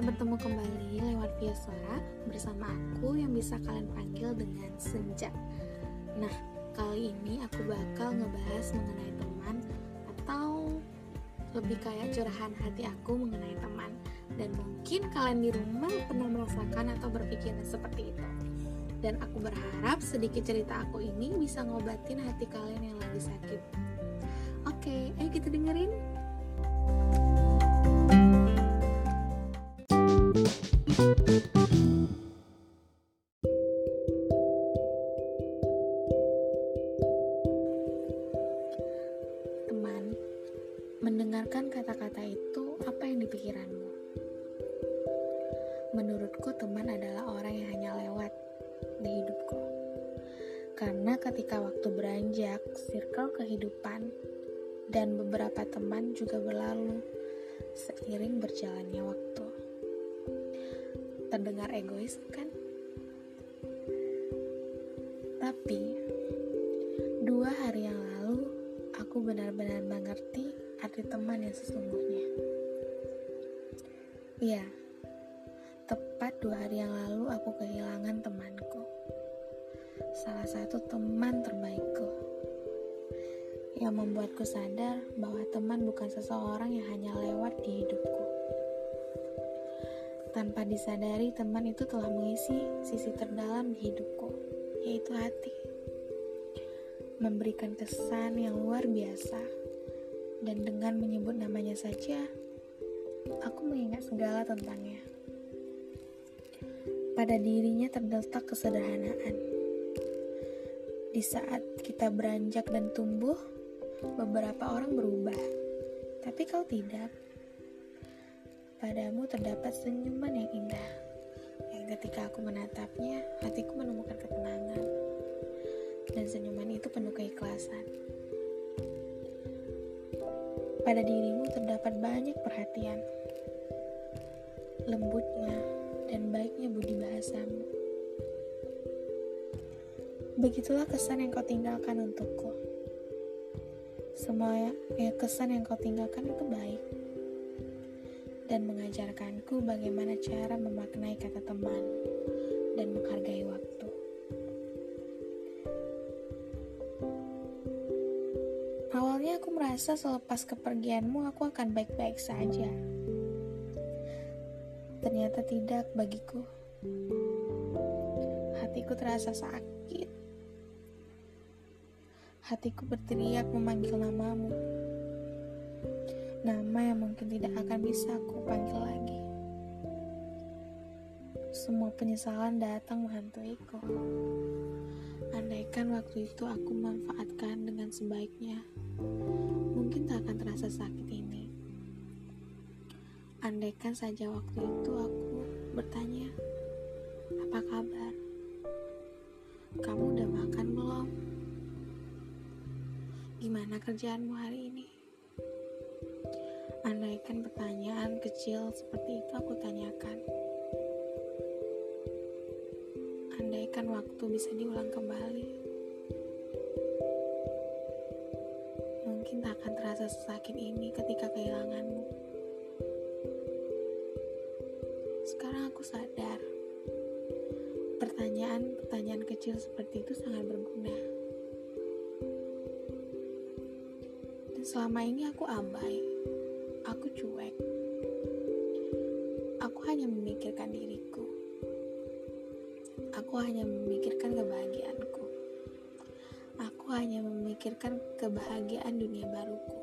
kita bertemu kembali lewat via suara bersama aku yang bisa kalian panggil dengan Senja. Nah, kali ini aku bakal ngebahas mengenai teman atau lebih kayak curahan hati aku mengenai teman. Dan mungkin kalian di rumah pernah merasakan atau berpikiran seperti itu. Dan aku berharap sedikit cerita aku ini bisa ngobatin hati kalian yang lagi sakit. Oke, ayo kita dengerin. Teman, Thank you. Dua hari yang lalu aku benar-benar mengerti arti teman yang sesungguhnya. Iya, tepat dua hari yang lalu aku kehilangan temanku. Salah satu teman terbaikku. Yang membuatku sadar bahwa teman bukan seseorang yang hanya lewat di hidupku. Tanpa disadari, teman itu telah mengisi sisi terdalam di hidupku, yaitu hati memberikan kesan yang luar biasa. Dan dengan menyebut namanya saja, aku mengingat segala tentangnya. Pada dirinya terletak kesederhanaan. Di saat kita beranjak dan tumbuh, beberapa orang berubah. Tapi kau tidak. Padamu terdapat senyuman yang indah. Yang ketika aku menatapnya, hatiku menemukan ketenangan dan senyuman itu penuh keikhlasan. Pada dirimu terdapat banyak perhatian, lembutnya dan baiknya budi bahasamu. Begitulah kesan yang kau tinggalkan untukku. Semua ya, kesan yang kau tinggalkan itu baik dan mengajarkanku bagaimana cara memaknai kata teman dan menghargai waktu. Awalnya aku merasa selepas kepergianmu aku akan baik-baik saja. Ternyata tidak bagiku. Hatiku terasa sakit. Hatiku berteriak memanggil namamu. Nama yang mungkin tidak akan bisa aku panggil lagi. Semua penyesalan datang menghantuiku. Andaikan waktu itu aku manfaatkan dengan sebaiknya, mungkin tak akan terasa sakit ini. Andaikan saja waktu itu aku bertanya, apa kabar? Kamu udah makan belum? Gimana kerjaanmu hari ini? Andaikan pertanyaan kecil seperti itu aku tanyakan. Andaikan waktu bisa diulang kembali, mungkin tak akan terasa sesakit ini ketika kehilanganmu. Sekarang aku sadar, pertanyaan-pertanyaan kecil seperti itu sangat berguna. Dan selama ini aku abai, aku cuek. Aku hanya memikirkan diriku. Aku hanya memikirkan kebahagiaanku. Aku hanya memikirkan kebahagiaan dunia baruku.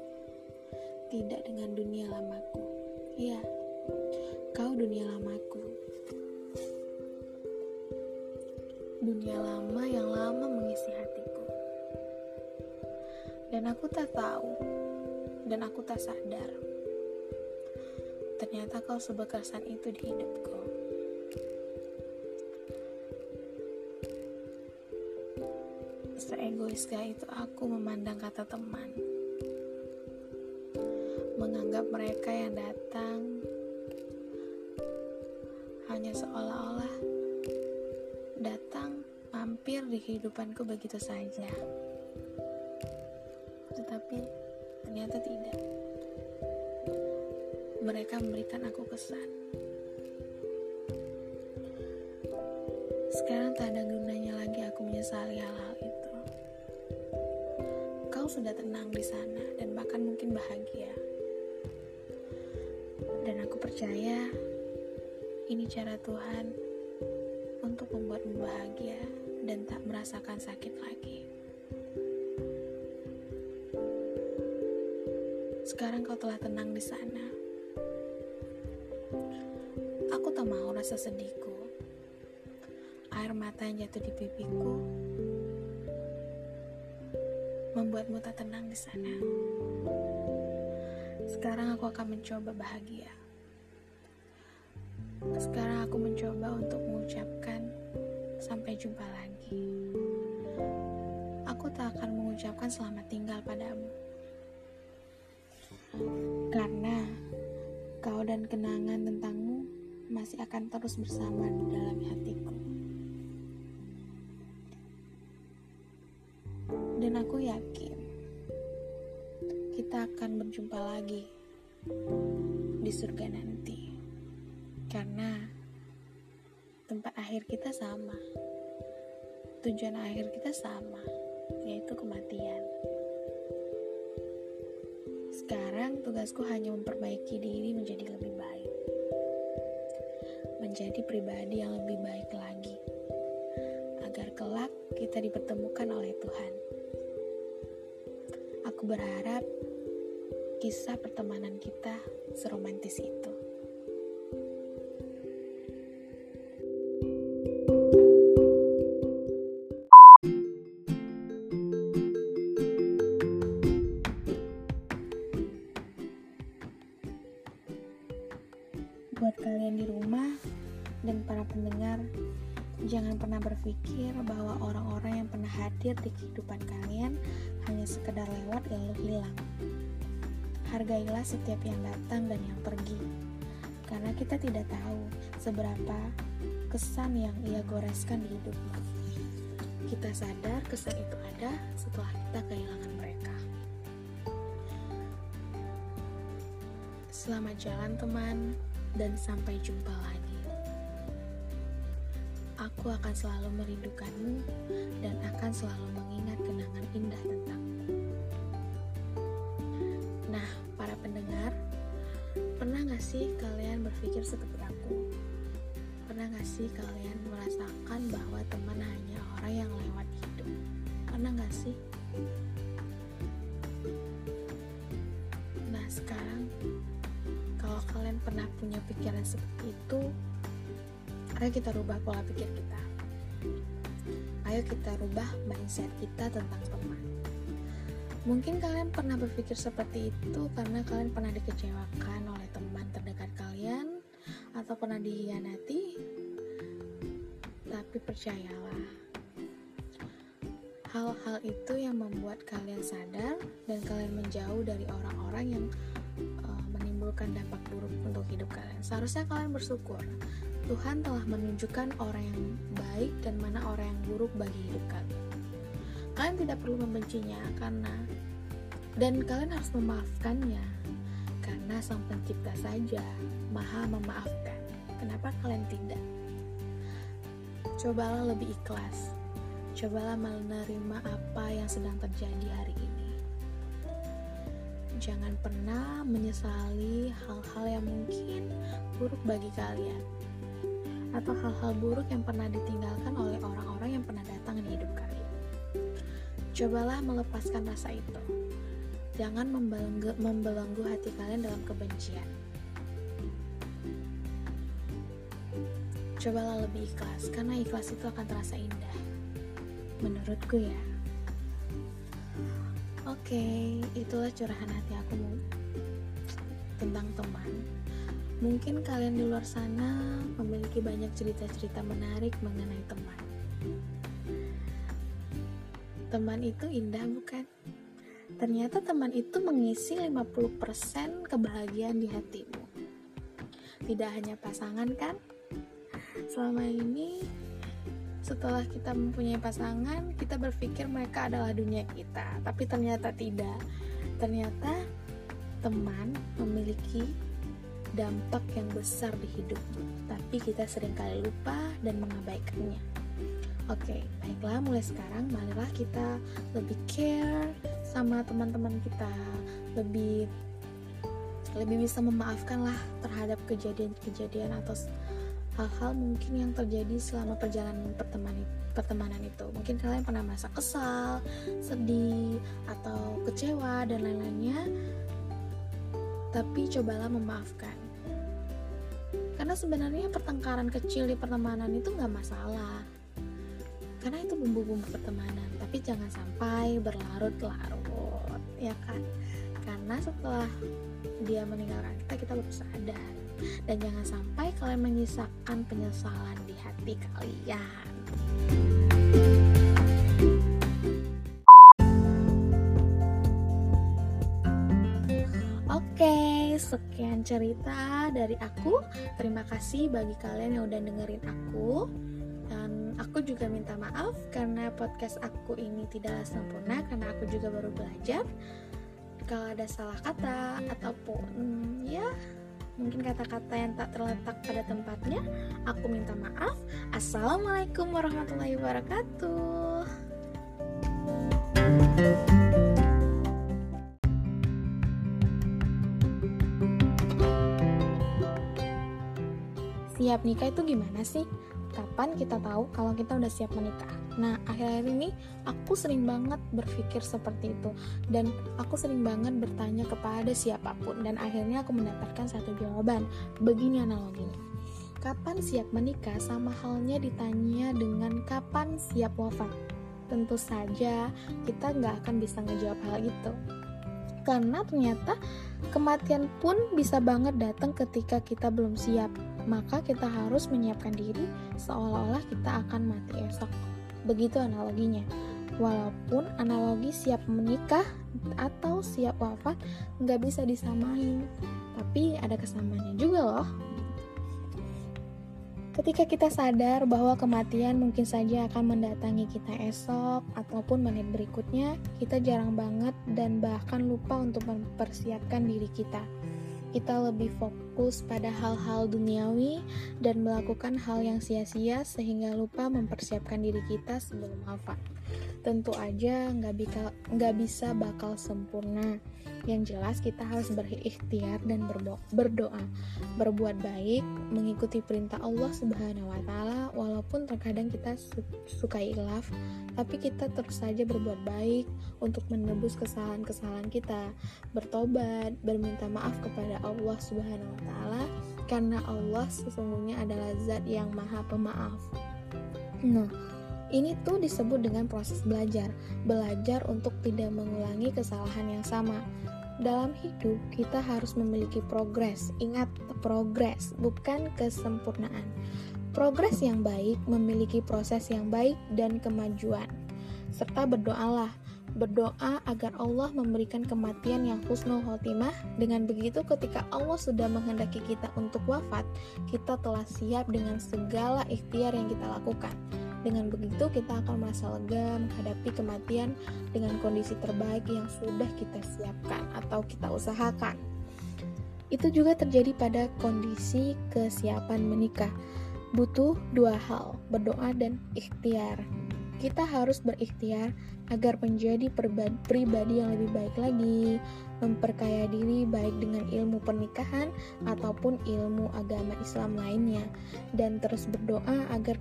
Tidak dengan dunia lamaku. Iya, kau dunia lamaku. Dunia lama yang lama mengisi hatiku. Dan aku tak tahu, dan aku tak sadar. Ternyata kau sebekersan itu di hidupku. egoiskah itu aku memandang kata teman. Menganggap mereka yang datang hanya seolah-olah datang mampir di kehidupanku begitu saja. Tetapi ternyata tidak. Mereka memberikan aku kesan. Sekarang tak ada gunanya lagi aku menyesali hal-hal itu. Kau sudah tenang di sana dan bahkan mungkin bahagia. Dan aku percaya ini cara Tuhan untuk membuatmu bahagia dan tak merasakan sakit lagi. Sekarang kau telah tenang di sana. Aku tak mau rasa sedihku. Air mata yang jatuh di pipiku membuatmu tak tenang di sana. Sekarang aku akan mencoba bahagia. Sekarang aku mencoba untuk mengucapkan sampai jumpa lagi. Aku tak akan mengucapkan selamat tinggal padamu. Karena kau dan kenangan tentangmu masih akan terus bersama dalam hatiku. Aku yakin kita akan berjumpa lagi di surga nanti. Karena tempat akhir kita sama. Tujuan akhir kita sama yaitu kematian. Sekarang tugasku hanya memperbaiki diri menjadi lebih baik. Menjadi pribadi yang lebih baik lagi. Agar kelak kita dipertemukan oleh Tuhan aku berharap kisah pertemanan kita seromantis itu. Buat kalian di rumah dan para pendengar, jangan pernah berpikir bahwa orang-orang yang pernah hadir di kehidupan kalian sekedar lewat lalu hilang. Hargailah setiap yang datang dan yang pergi, karena kita tidak tahu seberapa kesan yang ia goreskan di hidupmu. Kita sadar kesan itu ada setelah kita kehilangan mereka. Selamat jalan teman, dan sampai jumpa lagi. Aku akan selalu merindukanmu dan akan selalu mengingat kenangan indah tentangmu. Sih kalian berpikir seperti aku? Pernah gak sih kalian merasakan bahwa teman hanya orang yang lewat hidup? Pernah gak sih? Nah, sekarang kalau kalian pernah punya pikiran seperti itu, ayo kita rubah pola pikir kita. Ayo kita rubah mindset kita tentang teman. Mungkin kalian pernah berpikir seperti itu karena kalian pernah dikecewakan atau pernah dihianati. Tapi percayalah, hal-hal itu yang membuat kalian sadar dan kalian menjauh dari orang-orang yang uh, menimbulkan dampak buruk untuk hidup kalian. Seharusnya kalian bersyukur. Tuhan telah menunjukkan orang yang baik dan mana orang yang buruk bagi hidup kalian. Kalian tidak perlu membencinya karena dan kalian harus memaafkannya karena Sang Pencipta saja Maha memaafkan. Kenapa kalian tidak? Cobalah lebih ikhlas. Cobalah menerima apa yang sedang terjadi hari ini jangan pernah menyesali hal-hal yang mungkin buruk bagi kalian atau hal-hal buruk yang pernah ditinggalkan oleh orang-orang yang pernah datang di hidup kalian. Cobalah melepaskan rasa itu. Jangan membelenggu, membelenggu hati kalian dalam kebencian. Cobalah lebih ikhlas, karena ikhlas itu akan terasa indah. Menurutku ya. Oke, itulah curahan hati aku tentang teman. Mungkin kalian di luar sana memiliki banyak cerita-cerita menarik mengenai teman. Teman itu indah bukan? Ternyata teman itu mengisi 50% kebahagiaan di hatimu. Tidak hanya pasangan kan? Selama ini setelah kita mempunyai pasangan, kita berpikir mereka adalah dunia kita, tapi ternyata tidak. Ternyata teman memiliki dampak yang besar di hidup, tapi kita sering kali lupa dan mengabaikannya. Oke, baiklah mulai sekarang marilah kita lebih care sama teman-teman kita, lebih lebih bisa memaafkan lah terhadap kejadian-kejadian atau hal-hal mungkin yang terjadi selama perjalanan pertemanan pertemanan itu. Mungkin kalian pernah merasa kesal, sedih, atau kecewa dan lain-lainnya. Tapi cobalah memaafkan. Karena sebenarnya pertengkaran kecil di pertemanan itu nggak masalah karena itu bumbu-bumbu pertemanan tapi jangan sampai berlarut-larut ya kan karena setelah dia meninggalkan kita kita baru sadar dan jangan sampai kalian menyisakan penyesalan di hati kalian Oke, sekian cerita dari aku. Terima kasih bagi kalian yang udah dengerin aku. Aku juga minta maaf karena podcast aku ini tidaklah sempurna karena aku juga baru belajar. Kalau ada salah kata ataupun ya mungkin kata-kata yang tak terletak pada tempatnya, aku minta maaf. Assalamualaikum warahmatullahi wabarakatuh. Siap nikah itu gimana sih? kapan kita tahu kalau kita udah siap menikah. Nah, akhir-akhir ini aku sering banget berpikir seperti itu dan aku sering banget bertanya kepada siapa pun dan akhirnya aku mendapatkan satu jawaban. Begini analoginya. Kapan siap menikah sama halnya ditanya dengan kapan siap wafat. Tentu saja kita nggak akan bisa ngejawab hal itu. Karena ternyata kematian pun bisa banget datang ketika kita belum siap maka kita harus menyiapkan diri seolah-olah kita akan mati esok. Begitu analoginya. Walaupun analogi siap menikah atau siap wafat nggak bisa disamain, tapi ada kesamaannya juga loh. Ketika kita sadar bahwa kematian mungkin saja akan mendatangi kita esok ataupun menit berikutnya, kita jarang banget dan bahkan lupa untuk mempersiapkan diri kita kita lebih fokus pada hal-hal duniawi dan melakukan hal yang sia-sia sehingga lupa mempersiapkan diri kita sebelum wafat. Tentu aja nggak bisa bakal sempurna. Yang jelas kita harus berikhtiar dan berdoa, berbuat baik, mengikuti perintah Allah Subhanahu wa taala walaupun terkadang kita suka ilaf, tapi kita terus saja berbuat baik untuk menebus kesalahan-kesalahan kita, bertobat, berminta maaf kepada Allah Subhanahu wa taala karena Allah sesungguhnya adalah zat yang maha pemaaf. Nah, ini tuh disebut dengan proses belajar, belajar untuk tidak mengulangi kesalahan yang sama. Dalam hidup, kita harus memiliki progres. Ingat, progres bukan kesempurnaan. Progres yang baik memiliki proses yang baik dan kemajuan. Serta berdoalah, berdoa agar Allah memberikan kematian yang husnul khotimah. Dengan begitu, ketika Allah sudah menghendaki kita untuk wafat, kita telah siap dengan segala ikhtiar yang kita lakukan. Dengan begitu, kita akan merasa lega menghadapi kematian dengan kondisi terbaik yang sudah kita siapkan atau kita usahakan. Itu juga terjadi pada kondisi kesiapan menikah. Butuh dua hal, berdoa dan ikhtiar. Kita harus berikhtiar agar menjadi pribadi yang lebih baik lagi, memperkaya diri baik dengan ilmu pernikahan ataupun ilmu agama Islam lainnya, dan terus berdoa agar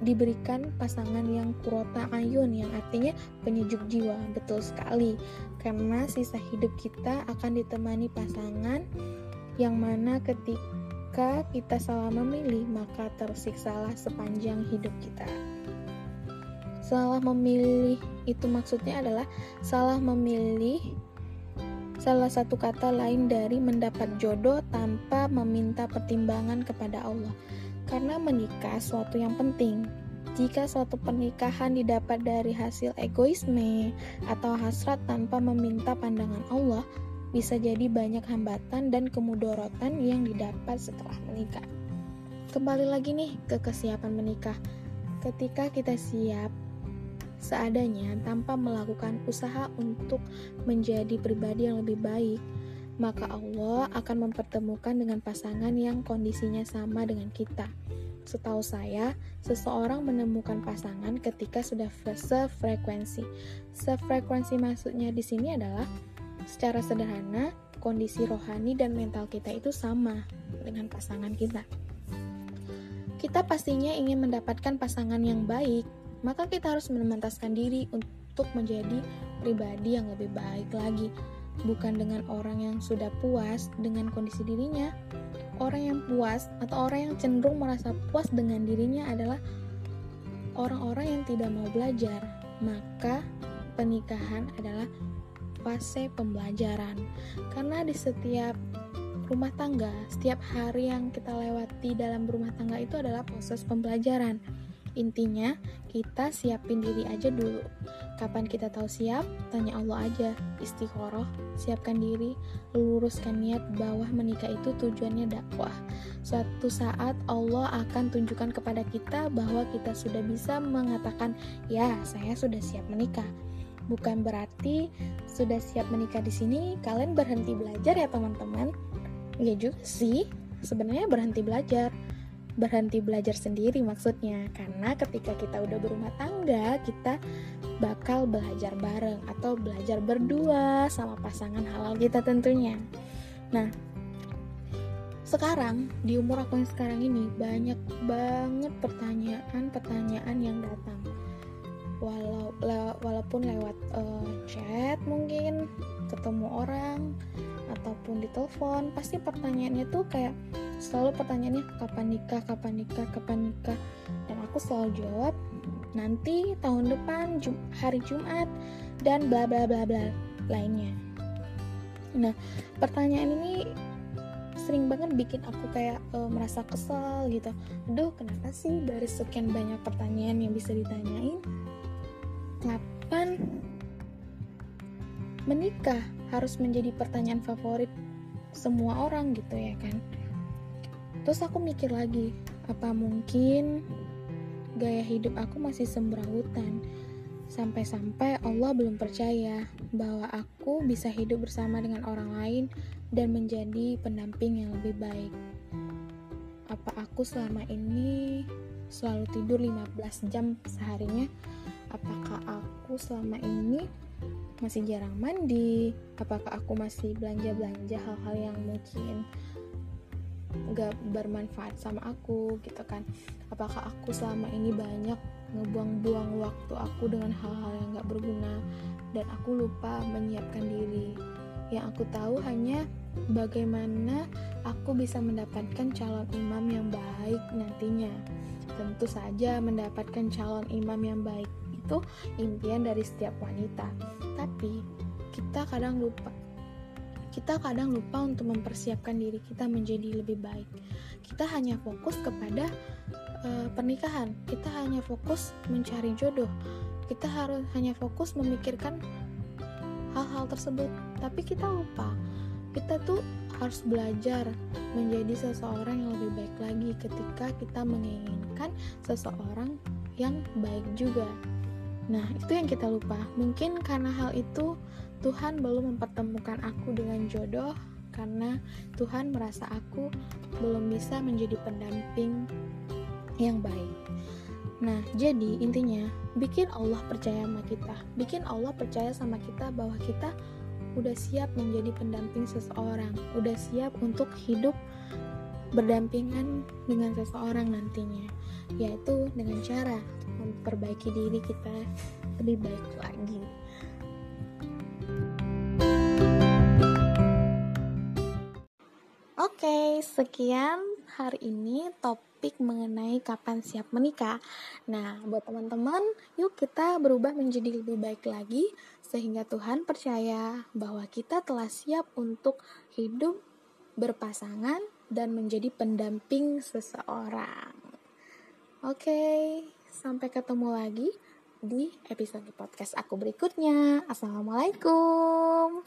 diberikan pasangan yang kurota ayun, yang artinya penyejuk jiwa. Betul sekali, karena sisa hidup kita akan ditemani pasangan yang mana ketika kita salah memilih, maka tersiksalah sepanjang hidup kita. Salah memilih itu maksudnya adalah salah memilih salah satu kata lain dari mendapat jodoh tanpa meminta pertimbangan kepada Allah. Karena menikah suatu yang penting. Jika suatu pernikahan didapat dari hasil egoisme atau hasrat tanpa meminta pandangan Allah, bisa jadi banyak hambatan dan kemudorotan yang didapat setelah menikah. Kembali lagi nih ke kesiapan menikah. Ketika kita siap seadanya tanpa melakukan usaha untuk menjadi pribadi yang lebih baik, maka Allah akan mempertemukan dengan pasangan yang kondisinya sama dengan kita. setahu saya, seseorang menemukan pasangan ketika sudah sefrekuensi. Sefrekuensi maksudnya di sini adalah secara sederhana kondisi rohani dan mental kita itu sama dengan pasangan kita. Kita pastinya ingin mendapatkan pasangan yang baik, maka kita harus memantaskan diri untuk menjadi pribadi yang lebih baik lagi, bukan dengan orang yang sudah puas dengan kondisi dirinya, orang yang puas atau orang yang cenderung merasa puas dengan dirinya adalah orang-orang yang tidak mau belajar. Maka pernikahan adalah fase pembelajaran. Karena di setiap rumah tangga, setiap hari yang kita lewati dalam rumah tangga itu adalah proses pembelajaran. Intinya, kita siapin diri aja dulu. Kapan kita tahu siap? Tanya Allah aja. Istiqoroh, siapkan diri, luruskan niat bahwa menikah itu tujuannya dakwah. Suatu saat Allah akan tunjukkan kepada kita bahwa kita sudah bisa mengatakan, "Ya, saya sudah siap menikah." Bukan berarti sudah siap menikah di sini kalian berhenti belajar ya, teman-teman. Ya juga sih, sebenarnya berhenti belajar berhenti belajar sendiri maksudnya. Karena ketika kita udah berumah tangga kita bakal belajar bareng atau belajar berdua sama pasangan halal kita tentunya. Nah sekarang di umur aku yang sekarang ini banyak banget pertanyaan-pertanyaan yang datang. Walau le, walaupun lewat uh, chat mungkin ketemu orang ataupun di telepon pasti pertanyaannya tuh kayak selalu pertanyaannya kapan nikah kapan nikah kapan nikah? Dan aku selalu jawab nanti tahun depan Jum hari Jumat dan bla bla bla bla lainnya. Nah pertanyaan ini sering banget bikin aku kayak e, merasa kesal gitu. Aduh kenapa sih dari sekian banyak pertanyaan yang bisa ditanyain kapan menikah harus menjadi pertanyaan favorit semua orang? gitu ya kan Terus aku mikir lagi, apa mungkin gaya hidup aku masih sembrautan? Sampai-sampai Allah belum percaya bahwa aku bisa hidup bersama dengan orang lain dan menjadi pendamping yang lebih baik. Apa aku selama ini selalu tidur 15 jam seharinya? Apakah aku selama ini masih jarang mandi? Apakah aku masih belanja-belanja hal-hal yang mungkin gak bermanfaat sama aku gitu kan. Apakah aku selama ini banyak ngebuang-buang waktu aku dengan hal-hal yang gak berguna dan aku lupa menyiapkan diri? Yang aku tahu hanya bagaimana aku bisa mendapatkan calon imam yang baik nantinya. Tentu saja mendapatkan calon imam yang baik itu impian dari setiap wanita. Tapi kita kadang lupa kita kadang lupa untuk mempersiapkan diri kita menjadi lebih baik. Kita hanya fokus kepada uh, pernikahan, kita hanya fokus mencari jodoh, kita harus hanya fokus memikirkan hal-hal tersebut, tapi kita lupa kita tuh harus belajar menjadi seseorang yang lebih baik lagi ketika kita menginginkan seseorang yang baik juga. Nah, itu yang kita lupa. Mungkin karena hal itu Tuhan belum mempertemukan aku dengan jodoh karena Tuhan merasa aku belum bisa menjadi pendamping yang baik. Nah, jadi intinya bikin Allah percaya sama kita, bikin Allah percaya sama kita bahwa kita udah siap menjadi pendamping seseorang, udah siap untuk hidup berdampingan dengan seseorang nantinya, yaitu dengan cara memperbaiki diri kita lebih baik lagi. Sekian hari ini topik mengenai kapan siap menikah. Nah, buat teman-teman, yuk kita berubah menjadi lebih baik lagi sehingga Tuhan percaya bahwa kita telah siap untuk hidup berpasangan dan menjadi pendamping seseorang. Oke, sampai ketemu lagi di episode podcast aku berikutnya. Assalamualaikum.